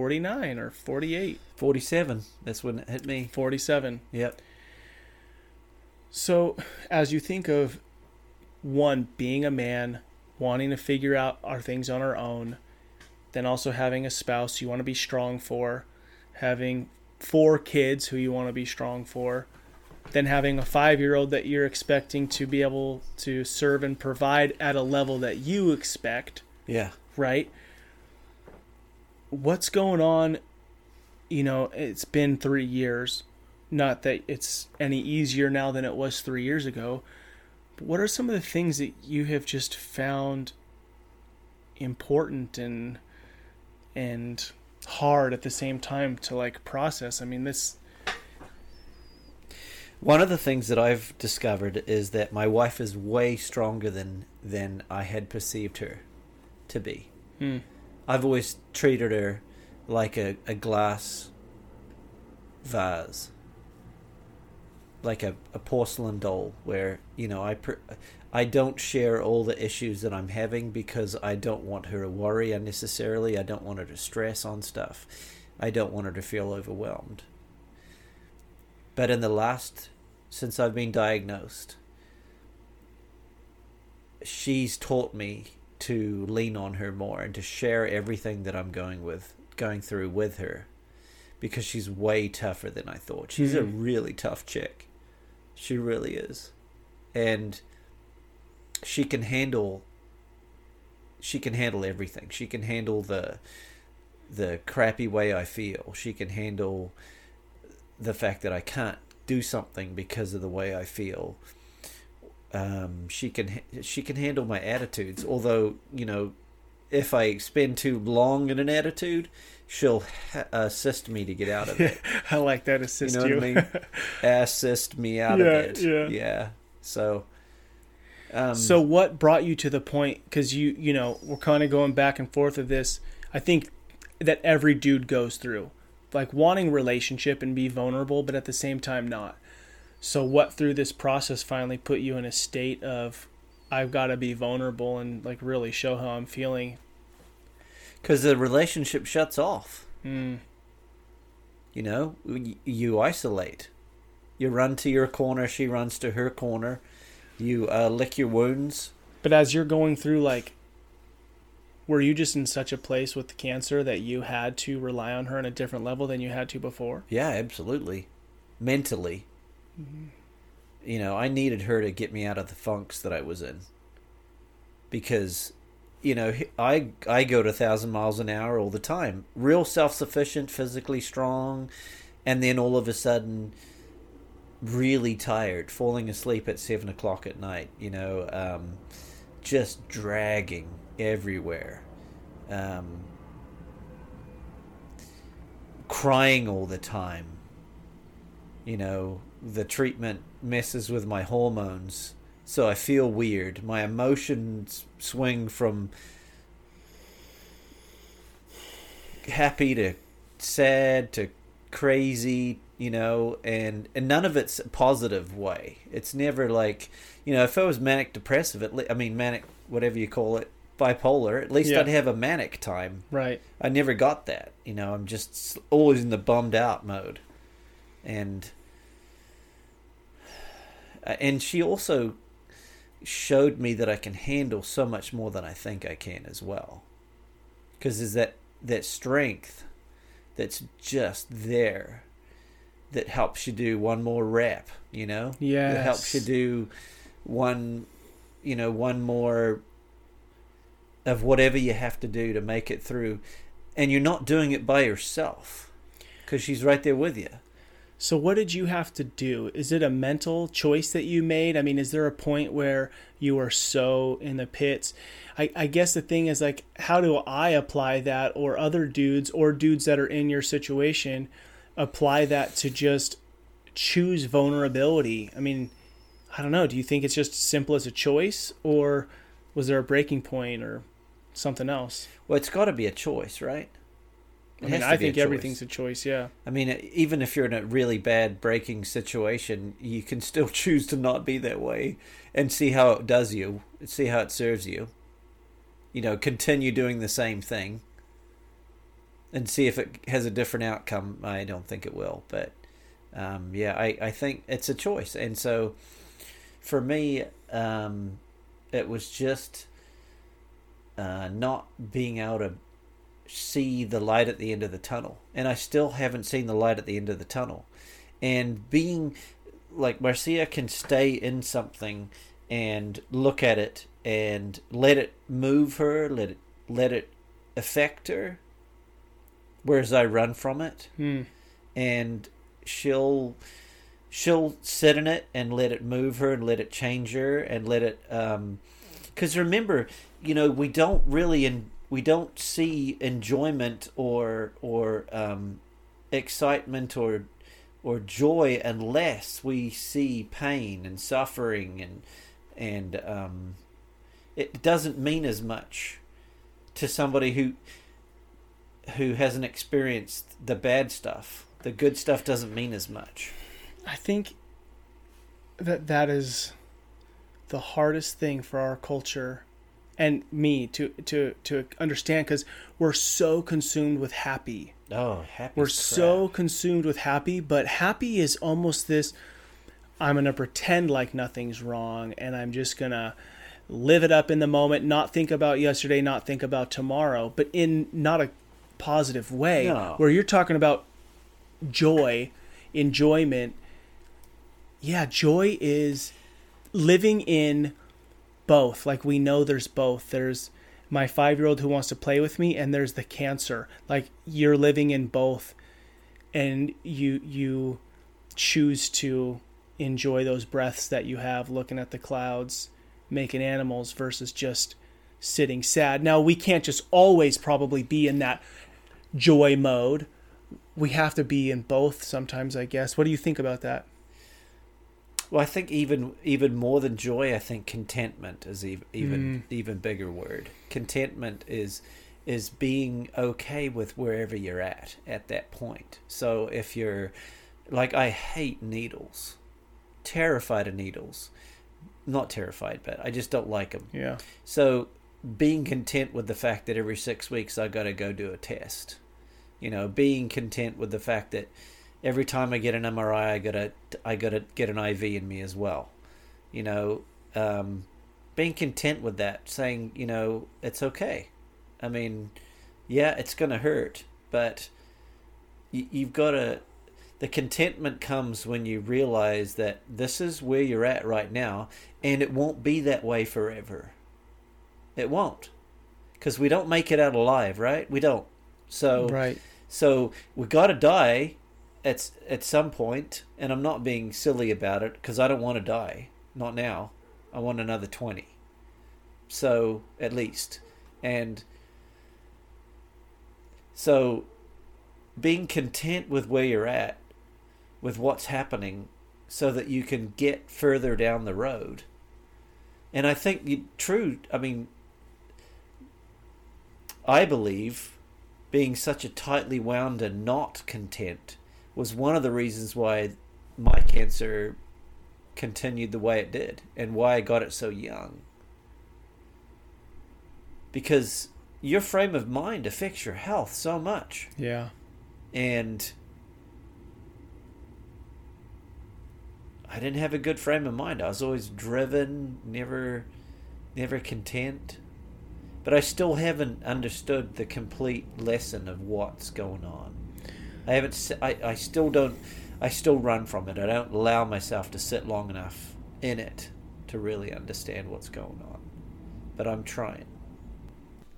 49 or 48, 47. That's when it hit me. 47. Yep. So, as you think of one being a man, wanting to figure out our things on our own, then also having a spouse you want to be strong for, having four kids who you want to be strong for, then having a five year old that you're expecting to be able to serve and provide at a level that you expect, Yeah. right? What's going on? You know, it's been three years. Not that it's any easier now than it was three years ago. But what are some of the things that you have just found important and and hard at the same time to like process? I mean, this One of the things that I've discovered is that my wife is way stronger than than I had perceived her to be. hmm, I've always treated her like a, a glass vase. like a, a porcelain doll where you know I I don't share all the issues that I'm having because I don't want her to worry unnecessarily. I don't want her to stress on stuff. I don't want her to feel overwhelmed. But in the last since I've been diagnosed, she's taught me to lean on her more and to share everything that I'm going with going through with her because she's way tougher than I thought. She's a hmm. really tough chick. She really is. And she can handle she can handle everything. She can handle the the crappy way I feel. She can handle the fact that I can't do something because of the way I feel. Um, she can she can handle my attitudes. Although you know, if I spend too long in an attitude, she'll ha- assist me to get out of it. [laughs] I like that assist you. Know you. what I mean? [laughs] assist me out yeah, of it. Yeah. Yeah. So. Um, so what brought you to the point? Because you you know we're kind of going back and forth of this. I think that every dude goes through, like wanting relationship and be vulnerable, but at the same time not. So what through this process finally put you in a state of I've got to be vulnerable and like really show how I'm feeling because the relationship shuts off. Mm. You know, you isolate. You run to your corner, she runs to her corner. You uh, lick your wounds. But as you're going through, like, were you just in such a place with the cancer that you had to rely on her on a different level than you had to before? Yeah, absolutely. Mentally. Mm-hmm. You know, I needed her to get me out of the funks that I was in. Because you know, I I go to thousand miles an hour all the time, real self sufficient, physically strong, and then all of a sudden, really tired, falling asleep at seven o'clock at night. You know, um, just dragging everywhere, um, crying all the time. You know, the treatment messes with my hormones so I feel weird. My emotions swing from happy to sad to crazy, you know, and and none of it's a positive way. It's never like, you know, if I was manic depressive, at least, I mean manic whatever you call it, bipolar, at least yeah. I'd have a manic time. Right. I never got that. You know, I'm just always in the bummed out mode. And uh, and she also showed me that I can handle so much more than I think I can as well. Because there's that that strength that's just there that helps you do one more rep, you know? Yeah. That helps you do one you know, one more of whatever you have to do to make it through. And you're not doing it by yourself because she's right there with you. So, what did you have to do? Is it a mental choice that you made? I mean, is there a point where you are so in the pits? I, I guess the thing is, like, how do I apply that, or other dudes, or dudes that are in your situation, apply that to just choose vulnerability? I mean, I don't know. Do you think it's just simple as a choice, or was there a breaking point, or something else? Well, it's got to be a choice, right? I mean, I think everything's a choice. Yeah. I mean, even if you're in a really bad breaking situation, you can still [laughs] choose to not be that way and see how it does you, see how it serves you. You know, continue doing the same thing and see if it has a different outcome. I don't think it will, but um, yeah, I, I think it's a choice. And so for me, um, it was just uh, not being able to see the light at the end of the tunnel. And I still haven't seen the light at the end of the tunnel. And being like Marcia can stay in something and look at it and let it move her, let it let it affect her. Whereas I run from it. Hmm. And she'll she'll sit in it and let it move her and let it change her and let it um because remember you know we don't really in, we don't see enjoyment or or um, excitement or or joy unless we see pain and suffering and and um, it doesn't mean as much to somebody who who hasn't experienced the bad stuff. The good stuff doesn't mean as much. I think that that is the hardest thing for our culture and me to to to understand because we're so consumed with happy. Oh, happy. We're so consumed with happy, but happy is almost this. I'm gonna pretend like nothing's wrong, and I'm just gonna live it up in the moment, not think about yesterday, not think about tomorrow, but in not a positive way, No. where you're talking about joy, enjoyment. Yeah, joy is living in both. Like we know there's both. There's my five year old who wants to play with me, and there's the cancer. Like you're living in both, and you you choose to enjoy those breaths that you have looking at the clouds, making animals versus just sitting sad. Now we can't just always probably be in that joy mode. We have to be in both sometimes, I guess. What do you think about that? Well, I think even even more than joy, I think contentment is even even even bigger word. Contentment is is being okay with wherever you're at at that point. So if you're like I hate needles, terrified of needles, not terrified, but I just don't like them. Yeah. So being content with the fact that every six weeks I got to go do a test, you know, being content with the fact that every time I get an MRI, I gotta I gotta get an IV in me as well, you know, um, being content with that, saying you know it's okay. I mean, yeah, it's gonna hurt, but you, you've got to. The contentment comes when you realize that this is where you're at right now, and it won't be that way forever. It won't, because we don't make it out alive, right? We don't. So Right. so we got to die at at some point, and I'm not being silly about it because I don't want to die. Not now. I want another twenty. So at least, and so being content with where you're at, with what's happening, so that you can get further down the road. And I think you, true. I mean, I believe being such a tightly wound and not content was one of the reasons why my cancer continued the way it did and why I got it so young. Because your frame of mind affects your health so much. Yeah. And I didn't have a good frame of mind. I was always driven, never never content. But I still haven't understood the complete lesson of what's going on. I haven't I, I still don't I still run from it. I don't allow myself to sit long enough in it to really understand what's going on. But I'm trying.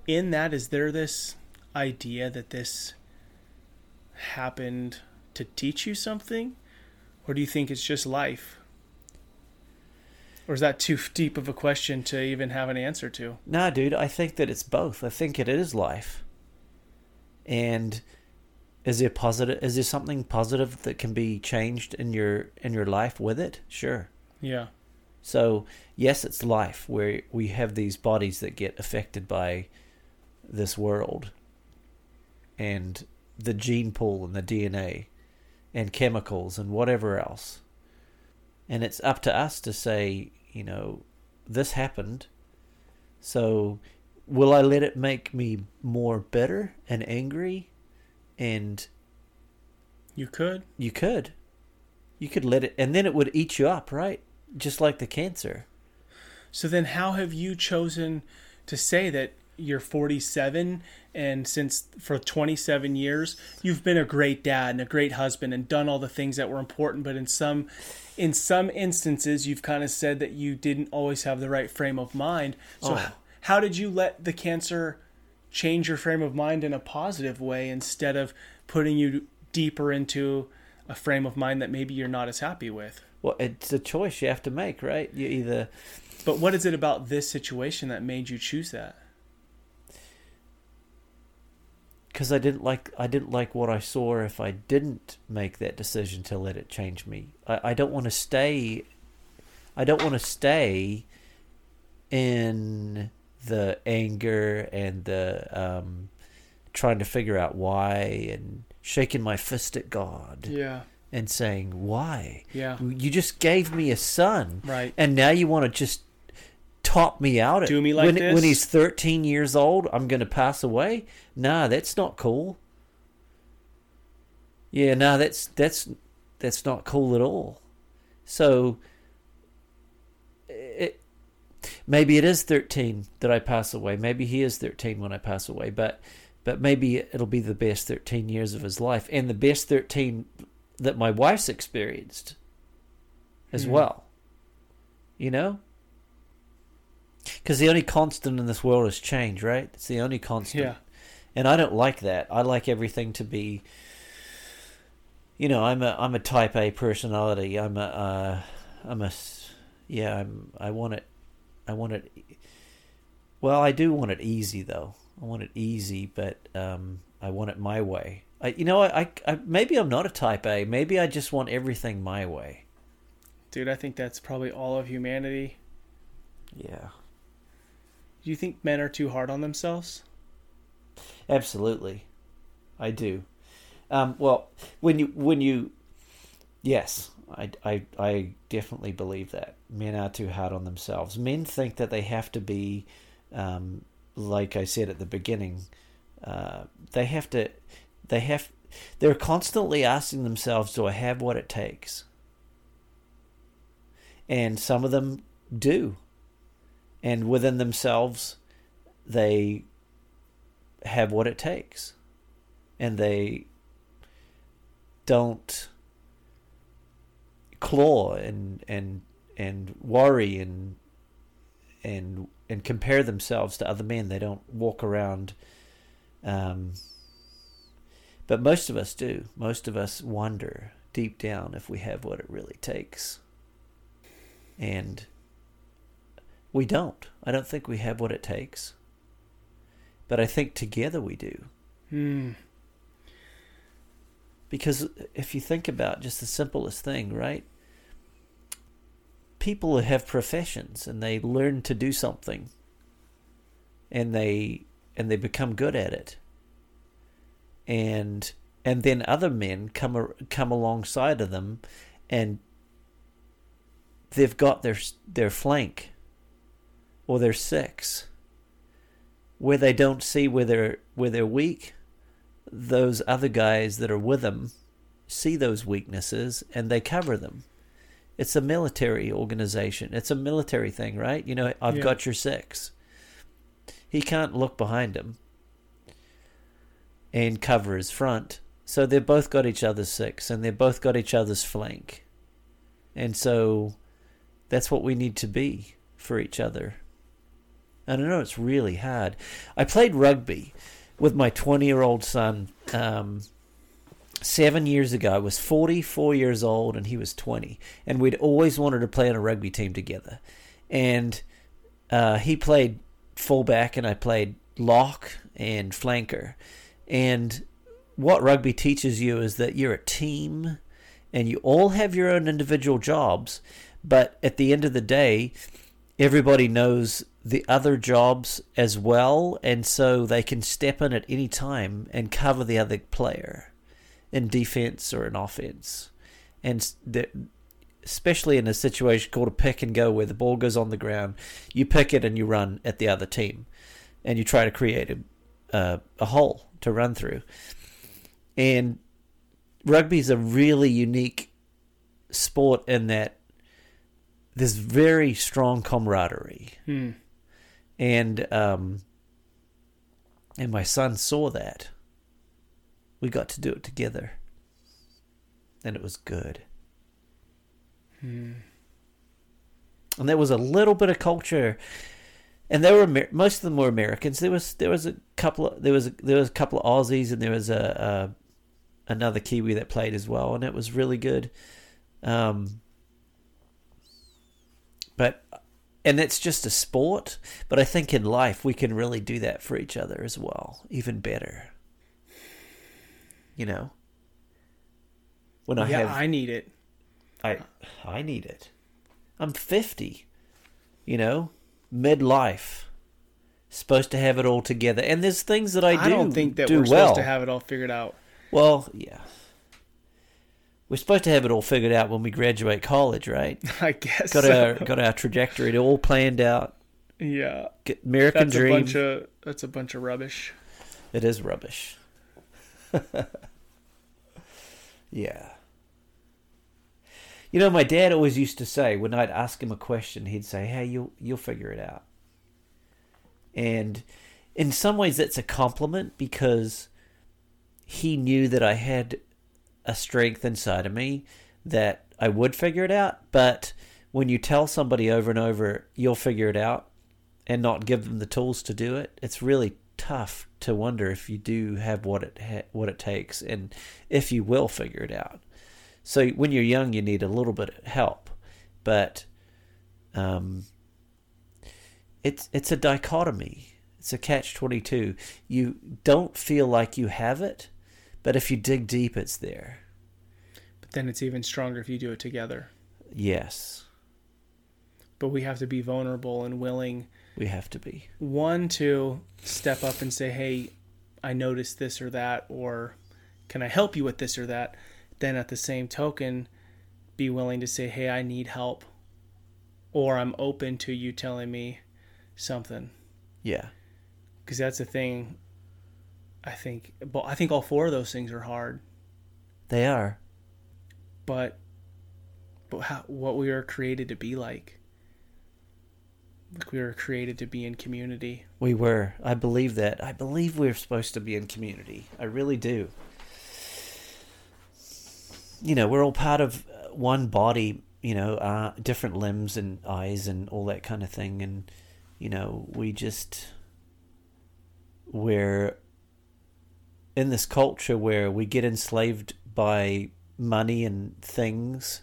in that is there this idea that this happened to teach you something or do you think it's just life or is that too [laughs] deep of a question to even have an answer to Nah, dude, I think that it's both. I think it is life. And is there positive is there something positive that can be changed in your in your life with it? Sure. yeah So, yes, it's life where we have these bodies that get affected by this world and the gene pool and the DNA and chemicals and whatever else. And it's up to us to say, you know, this happened. So, will I let it make me more bitter and angry? And you could you could. You could let it, and then it would eat you up, right? Just like the cancer. so then how have you chosen to say that you're 47 and since for 27 years you've been a great dad and a great husband and done all the things that were important but in some in some instances you've kind of said that you didn't always have the right frame of mind so Oh. h- how did you let the cancer change your frame of mind in a positive way instead of putting you deeper into a frame of mind that maybe you're not as happy with Well, it's a choice you have to make, right? You either but what is it about this situation that made you choose that because I didn't like I didn't like what I saw if I didn't make that decision to let it change me. I, I don't want to stay. I don't want to stay in the anger and the um, trying to figure out why and shaking my fist at God. yeah and saying, "Why? Yeah. You just gave me a son, Right. And now you want to just top me out? Do me like when, this? when he's thirteen years old? I'm going to pass away? Nah, that's not cool. Yeah, no, that's that's that's not cool at all. So, maybe it is 13 that I pass away. Maybe he is 13 when I pass away, but but maybe it'll be the best 13 years of his life and the best 13 that my wife's experienced as Hmm. well. You know? Cuz the only constant in this world is change, right? It's the only constant. Yeah. And I don't like that. I like everything to be you know, I'm a I'm a type A personality. I'm a uh, I'm a yeah, I'm I want it I want it well, I do want it easy though. I want it easy, but um I want it my way. I you know, I, I, I maybe I'm not a type A. Maybe I just want everything my way. Dude, I think that's probably all of humanity. Yeah. Do you think men are too hard on themselves? Absolutely, I do. Um, well, when you when you, yes, I, I I definitely believe that men are too hard on themselves. Men think that they have to be, um, like I said at the beginning, uh, they have to, they have, they're constantly asking themselves, "Do I have what it takes?" And some of them do, and within themselves, they have what it takes and they don't claw and and and worry and and and compare themselves to other men. They don't walk around um but most of us do. Most of us wonder deep down if we have what it really takes. And we don't. I don't think we have what it takes. But i think together we do. Hmm. because if you think about just the simplest thing, right? People have professions and they learn to do something and they and they become good at it. And and then other men come come alongside of them and they've got their their flank or their six where they don't see where they're where they're weak those other guys that are with them see those weaknesses and they cover them. It's a military organization. It's a military thing, right? You know, I've Yeah. got your six. He can't look behind him and cover his front. So they've both got each other's six and they've both got each other's flank. And so that's what we need to be for each other. And I know it's really hard. I played rugby with my 20 year old son um, seven years ago. I was 44 years old and he was 20. And we'd always wanted to play on a rugby team together. And uh, he played fullback and I played lock and flanker. And what rugby teaches you is that you're a team and you all have your own individual jobs. But at the end of the day, everybody knows the other jobs as well, and so they can step in at any time and cover the other player in defense or in offense. And the, especially in a situation called a pick and go where the ball goes on the ground, you pick it and you run at the other team, and you try to create a, uh, a hole to run through. And rugby is a really unique sport in that there's very strong camaraderie Hmm. and um and my son saw that we got to do it together. And it was good. Hmm. and there was a little bit of culture. And there were most of them were Americans. There was there was a couple of, there was a, there was a couple of Aussies and there was a, a another Kiwi that played as well and it was really good. Um but and it's just a sport but i think in life we can really do that for each other as well even better you know when i yeah, have I need it. I I need it. I'm 50. You know, midlife. Supposed to have it all together. And there's things that I do don't think that do we're well. supposed to have it all figured out. well, yeah. we're supposed to have it all figured out when we graduate college, right? [laughs] I guess Got so. our got our trajectory all planned out. yeah. Get American That's dream. a bunch of that's a bunch of rubbish. It is rubbish. [laughs] yeah. You know, my dad always used to say when I'd ask him a question, he'd say, "Hey, you'll you'll figure it out." And in some ways, that's a compliment because he knew that I had a strength inside of me that I would figure it out. But when you tell somebody over and over, "You'll figure it out," and not give them the tools to do it, it's really tough to wonder if you do have what it ha- what it takes and if you will figure it out. So when you're young, you need a little bit of help, but um, it's it's a dichotomy. It's a catch twenty two. You don't feel like you have it, but if you dig deep, it's there. But then it's even stronger if you do it together. Yes, But we have to be vulnerable and willing we have to be. one to step up and say, "Hey, I noticed this or that," or "Can I help you with this or that?" Then at the same token, be willing to say, "Hey, I need help," or "I'm open to you telling me something." Yeah, Because that's the thing. I think, but I think all four of those things are hard. they are. But, but how, what we are created to be like. Like we were created to be in community. We were. I believe that. I believe we're supposed to be in community. I really do. You know, we're all part of uh, one body, you know, uh, different limbs and eyes and all that kind of thing. And, you know, we just, we're in this culture where we get enslaved by money and things.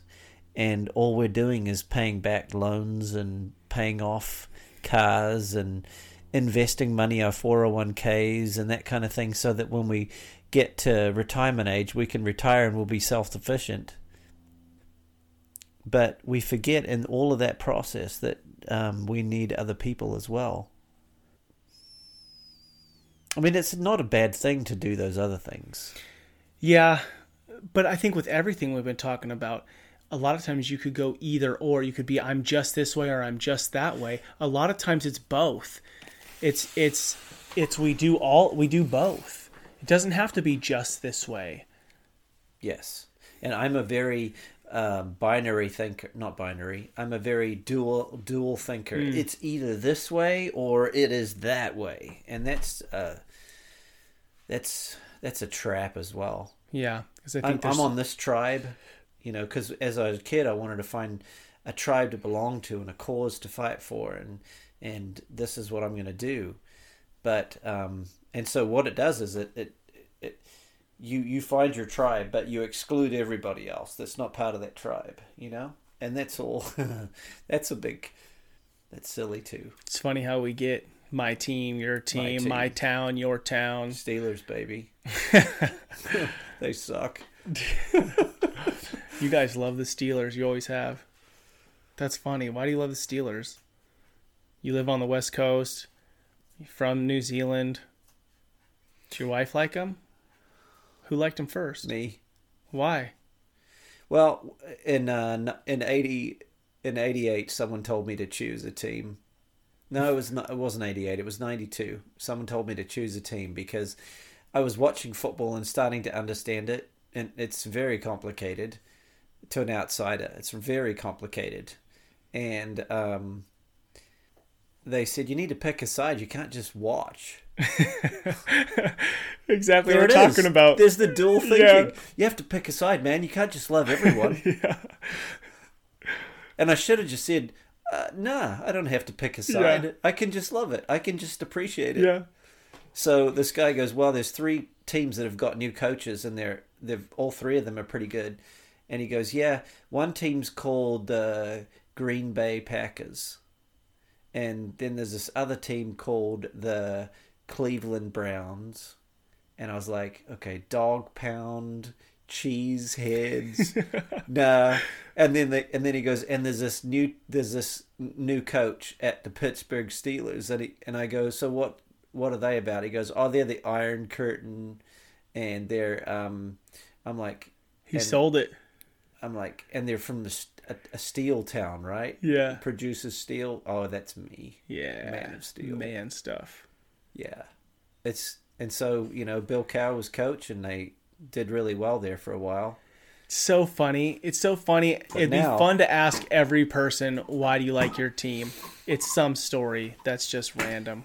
And all we're doing is paying back loans and paying off cars and investing money our 401ks and that kind of thing so that when we get to retirement age we can retire and we'll be self-sufficient. But we forget in all of that process that um, we need other people as well. I mean it's not a bad thing to do those other things. Yeah, but I think with everything we've been talking about, a lot of times you could go either or. You could be I'm just this way or I'm just that way. A lot of times it's both. It's it's it's we do all we do both. It doesn't have to be just this way. Yes, and I'm a very uh, binary thinker. Not binary. I'm a very dual dual thinker. It's either this way or it is that way, and that's uh, that's that's a trap as well. Yeah, because I I'm, I'm on this tribe, you know, because as a kid, I wanted to find a tribe to belong to and a cause to fight for, and and this is what I'm going to do. But um, and so what it does is it it it you you find your tribe, but you exclude everybody else that's not part of that tribe, you know, and that's all. [laughs] that's a big. That's silly too. it's funny how we get my team, your team, team. my town, your town. Steelers, baby. [laughs] [laughs] they suck. [laughs] You guys love the Steelers. You always have. That's funny. Why do you love the Steelers? You live on the West Coast. You're from New Zealand. Did your wife like them? Who liked them first? Me. Why? Well, in uh, in eighty in eighty eight, someone told me to choose a team. No, it was not. It wasn't eighty eight. It was ninety two. Someone told me to choose a team because I was watching football and starting to understand it, and it's very complicated to an outsider. It's very complicated, and um, they said you need to pick a side. You can't just watch. [laughs] exactly There what we're is. talking about. There's the dual [laughs] thinking. Yeah. You have to pick a side, man. You can't just love everyone. [laughs] yeah. And I should have just said, uh, "Nah, I don't have to pick a side. I can just love it. I can just appreciate it." Yeah. So this guy goes, "Well, there's three teams that have got new coaches, and they're they've all three of them are pretty good." And he goes, "Yeah, one team's called uh, Green Bay Packers, and then there's this other team called the Cleveland Browns." And I was like, "Okay, dog pound." cheese heads [laughs] nah and then the, and then he goes and there's this new there's this new coach at the Pittsburgh Steelers and he, and I go so what what are they about he goes oh they're the Iron Curtain and they're um I'm like He sold it. I'm like, and they're from a, a, a steel town, right? Yeah. Produces steel. Oh, that's me. Yeah. Man of Steel. Man stuff. Yeah. It's and so you know Bill Cowher was coach, and they did really well there for a while. So funny. It's so funny. It'd now- be fun to ask every person, why do you like your team? It's some story that's just random.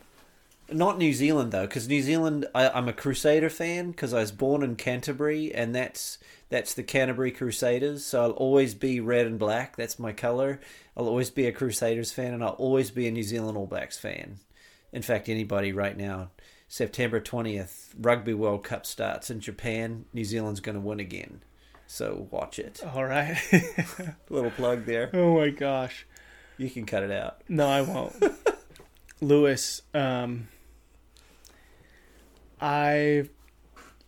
Not New Zealand though, because New Zealand, I, I'm a Crusader fan because I was born in Canterbury, and that's that's the Canterbury Crusaders. So I'll always be red and black. That's my color. I'll always be a Crusaders fan, and I'll always be a New Zealand All Blacks fan. In fact, anybody right now, September twentieth, Rugby World Cup starts in Japan. New Zealand's going to win again. So watch it. All right. [laughs] Little plug there. oh my gosh. You can cut it out. No, I won't. [laughs] Lewis, um, I've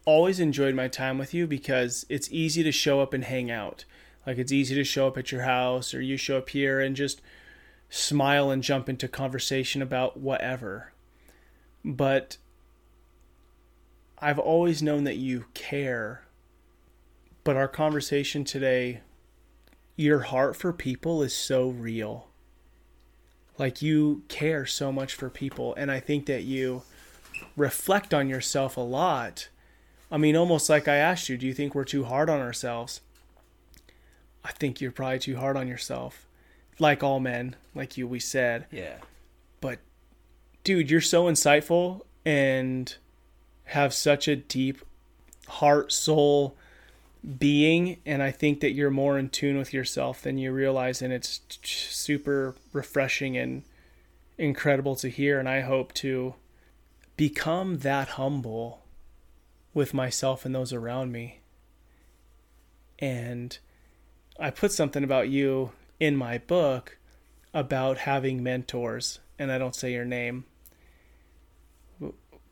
always enjoyed my time with you because it's easy to show up and hang out. Like it's easy to show up at your house or you show up here and just smile and jump into conversation about whatever. But I've always known that you care. But our conversation today, your heart for people is so real like you care so much for people and i think that you reflect on yourself a lot. I mean almost like i asked you do you think we're too hard on ourselves? I think you're probably too hard on yourself. Like all men like you we said. Yeah. but dude you're so insightful and have such a deep heart soul being and i think that you're more in tune with yourself than you realize and it's super refreshing and incredible to hear and i hope to become that humble with myself and those around me and i put something about you in my book about having mentors and i don't say your name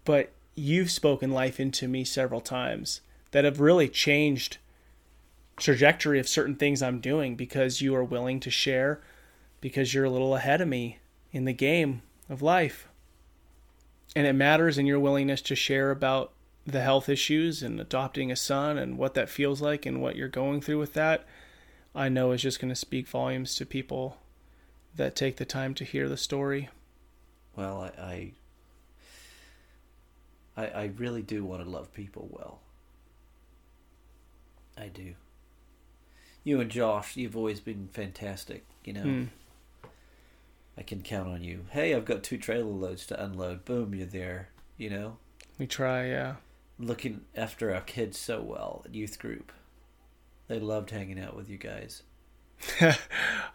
but you've spoken life into me several times that have really changed trajectory of certain things I'm doing because you are willing to share because you're a little ahead of me in the game of life. And it matters in your willingness to share about the health issues and adopting a son and what that feels like and what you're going through with that. I know is just going to speak volumes to people that take the time to hear the story. Well, I, I, I, I really do want to love people well. I do. You and Josh, you've always been fantastic. You know, Hmm. I can count on you. Hey, I've got two trailer loads to unload. Boom, you're there. You know, We try, yeah. looking after our kids so well at youth group. They loved hanging out with you guys. [laughs]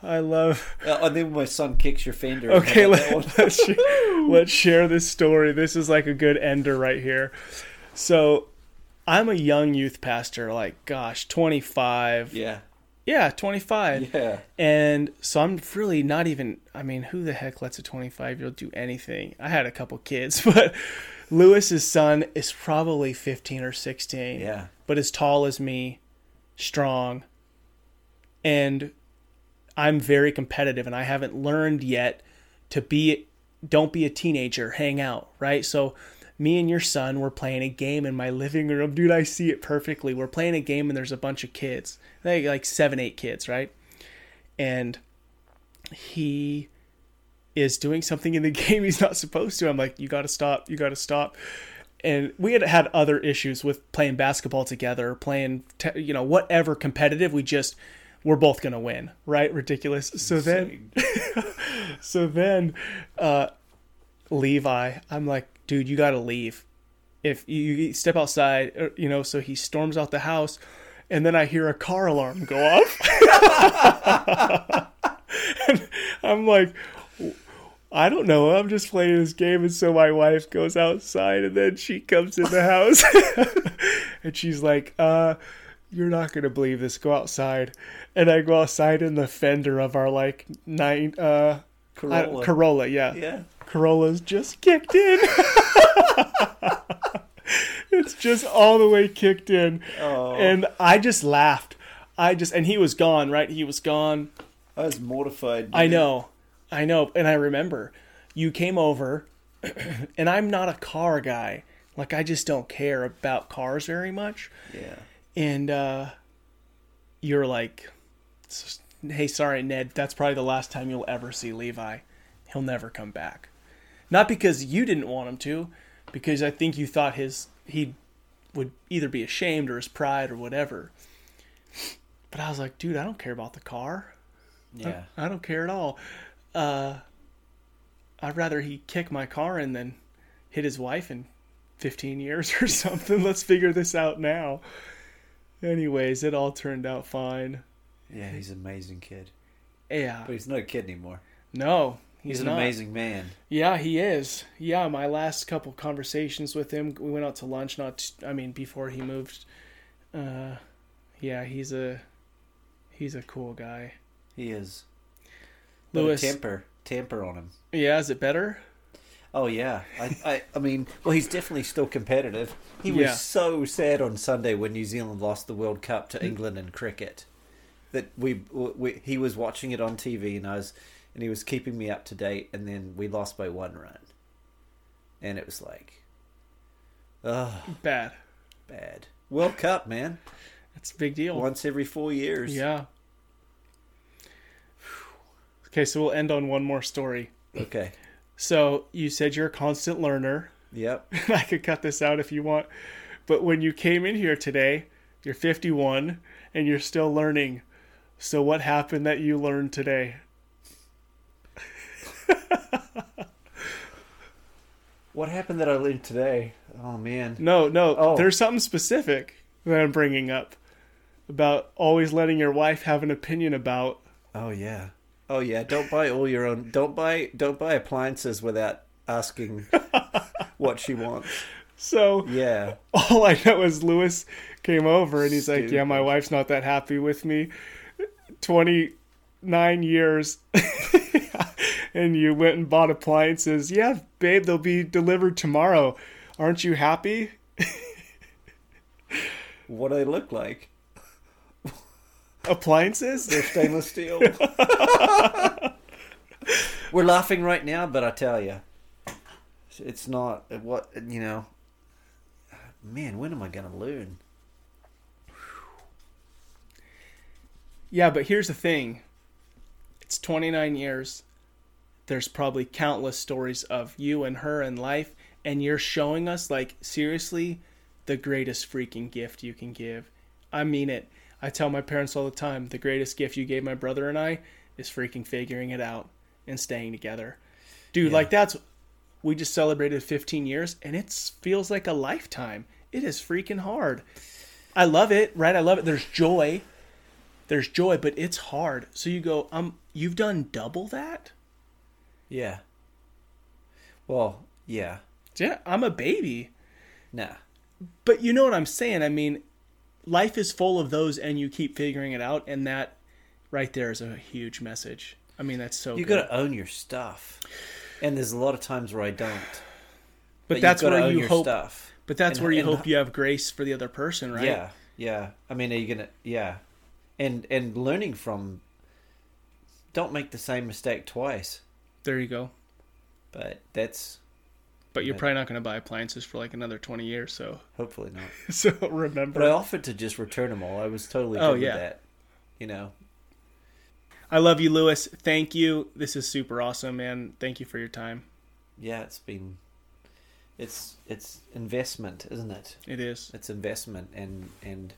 I love Uh, and then my son kicks your fender. Okay, how about that [laughs] let, sh- [laughs] let's share this story. This is like a good ender right here. So, I'm a young youth pastor, like, gosh, 25. yeah, Yeah, 25. yeah. And so I'm really not even, I mean, who the heck lets a 25 year old do anything? I had a couple kids, [laughs] but Lewis's son is probably 15 or 16 Yeah. but as tall as me, strong, and I'm very competitive, and I haven't learned yet to be. Don't be a teenager. Hang out, right? So, me and your son were playing a game in my living room, dude. I see it perfectly. We're playing a game, and there's a bunch of kids, like like seven, eight kids, right? And he is doing something in the [laughs] game he's not supposed to. I'm like, you got to stop. You got to stop and we had had other issues with playing basketball together, playing, te- you know, whatever competitive. We just we're both gonna win, right? Ridiculous. So then, [laughs] so then, uh, Levi, I'm like, dude, you gotta leave. If you step outside, uh, you know, so he storms out the house, and then I hear a car alarm go off. and [laughs] I'm like, I don't know. I'm just playing this game, and so my wife goes outside, and then she comes in the house, [laughs] and she's like, "Uh, you're not gonna believe this. Go outside." And I go outside, and the fender of our like nine uh Corolla. Corolla, yeah, yeah. Corolla's just kicked in. [laughs] it's just all the way kicked in, Oh, and I just laughed. I just and he was gone, right? He was gone. I was mortified. I know. I know. And I remember you came over, [clears throat] and I'm not a car guy. Like, I just don't care about cars very much. Yeah. And uh, you're like, hey, sorry, Ned, that's probably the last time you'll ever see Levi. He'll never come back. Not because you didn't want him to, because I think you thought his he would either be ashamed or his pride or whatever. But I was like, dude, I don't care about the car. Yeah. I don't care at all. Uh, I'd rather he kick my car and then hit his wife in 15 years or [laughs] something. Let's figure this out now. Anyways, it all turned out fine. Yeah, he's an amazing kid. Yeah. But he's not a kid anymore. No, he's, He's, an not. amazing man. Yeah, he is. Yeah, my last couple conversations with him, we went out to lunch. Not, I mean, before he moved. Uh, yeah, he's a, he's a cool guy. He is. Lewis. temper, temper on him. Yeah, is it better? Oh yeah, I, I, I mean, well, he's definitely still competitive. He Yeah. was so sad on Sunday when New Zealand lost the World Cup to England in cricket. That we, we, he was watching it on TV, and I was, and he was keeping me up to date. And then we lost by one run, and it was like, oh, Bad. bad. World Cup, man, That's a big deal. once every four years. Yeah. Okay, so we'll end on one more story. Okay. So you said you're a constant learner. Yep. [laughs] I could cut this out if you want. But when you came in here today, you're 51 and you're still learning. So what happened that you learned today? What happened that I learned today? Oh man. No, no, Oh. there's something specific that I'm bringing up about always letting your wife have an opinion about. Oh yeah. Oh yeah. Don't buy all your own. Don't buy. Don't buy appliances without asking [laughs] what she wants. So Yeah. all I know is Lewis came over and he's like, "Yeah, my wife's not that happy with me." 29 years [laughs] and you went and bought appliances. Yeah, babe, they'll be delivered tomorrow. Aren't you happy? What do they look like? Appliances? They're stainless steel. [laughs] We're laughing right now, but I tell you, it's not what you know. Man, when am I gonna learn? Yeah, but here's the thing. It's 29 years. There's probably countless stories of you and her in life and you're showing us like seriously the greatest freaking gift you can give. I mean it. I tell my parents all the time, the greatest gift you gave my brother and I is freaking figuring it out and staying together. Dude, Yeah. like that's we just celebrated 15 years and it feels like a lifetime. It is freaking hard. I love it, right? I love it. There's joy there's joy, but it's hard. So you go, um, you've done double that? Yeah. Well, yeah. Yeah, I'm a baby. Nah. But you know what I'm saying? I mean, life is full of those and you keep figuring it out and that right there is a huge message. I mean, that's so You got to own your stuff, and there's a lot of times where I don't. but you've where own you hope stuff. But that's And- where you and- hope you have grace for the other person, right? Yeah, yeah. I mean, are you gonna? Yeah, and and learning from. Don't make the same mistake twice. There you go. But that's But you're probably not going to buy appliances for like another 20 years, so hopefully not. [laughs] so remember. But I offered to just return them all. I was totally Oh, yeah. with that. You know. I love you, Lewis. Thank you. This is super awesome, man. Thank you for your time. Yeah, it's been. It's it's investment, isn't it? It is. It's investment, and and.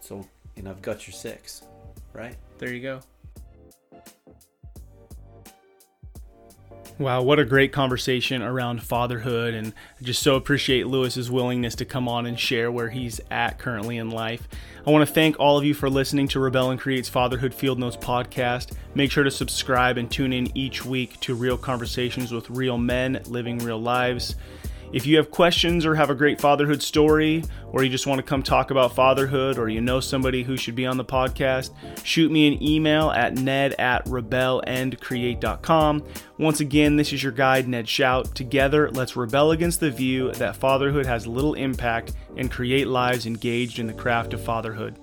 So you know, I've got your six, right? There you go. Wow, what a great conversation around fatherhood. And I just so appreciate Lewis's willingness to come on and share where he's at currently in life. I want to thank all of you for listening to Rebel and Create's Fatherhood Field Notes podcast. Make sure to subscribe and tune in each week to real conversations with real men living real lives. If you have questions or have a great fatherhood story, or you just want to come talk about fatherhood, or you know somebody who should be on the podcast, shoot me an email at ned at rebelandcreate.com. Once again, this is your guide, Ned Schaut. Together, let's rebel against the view that fatherhood has little impact and create lives engaged in the craft of fatherhood.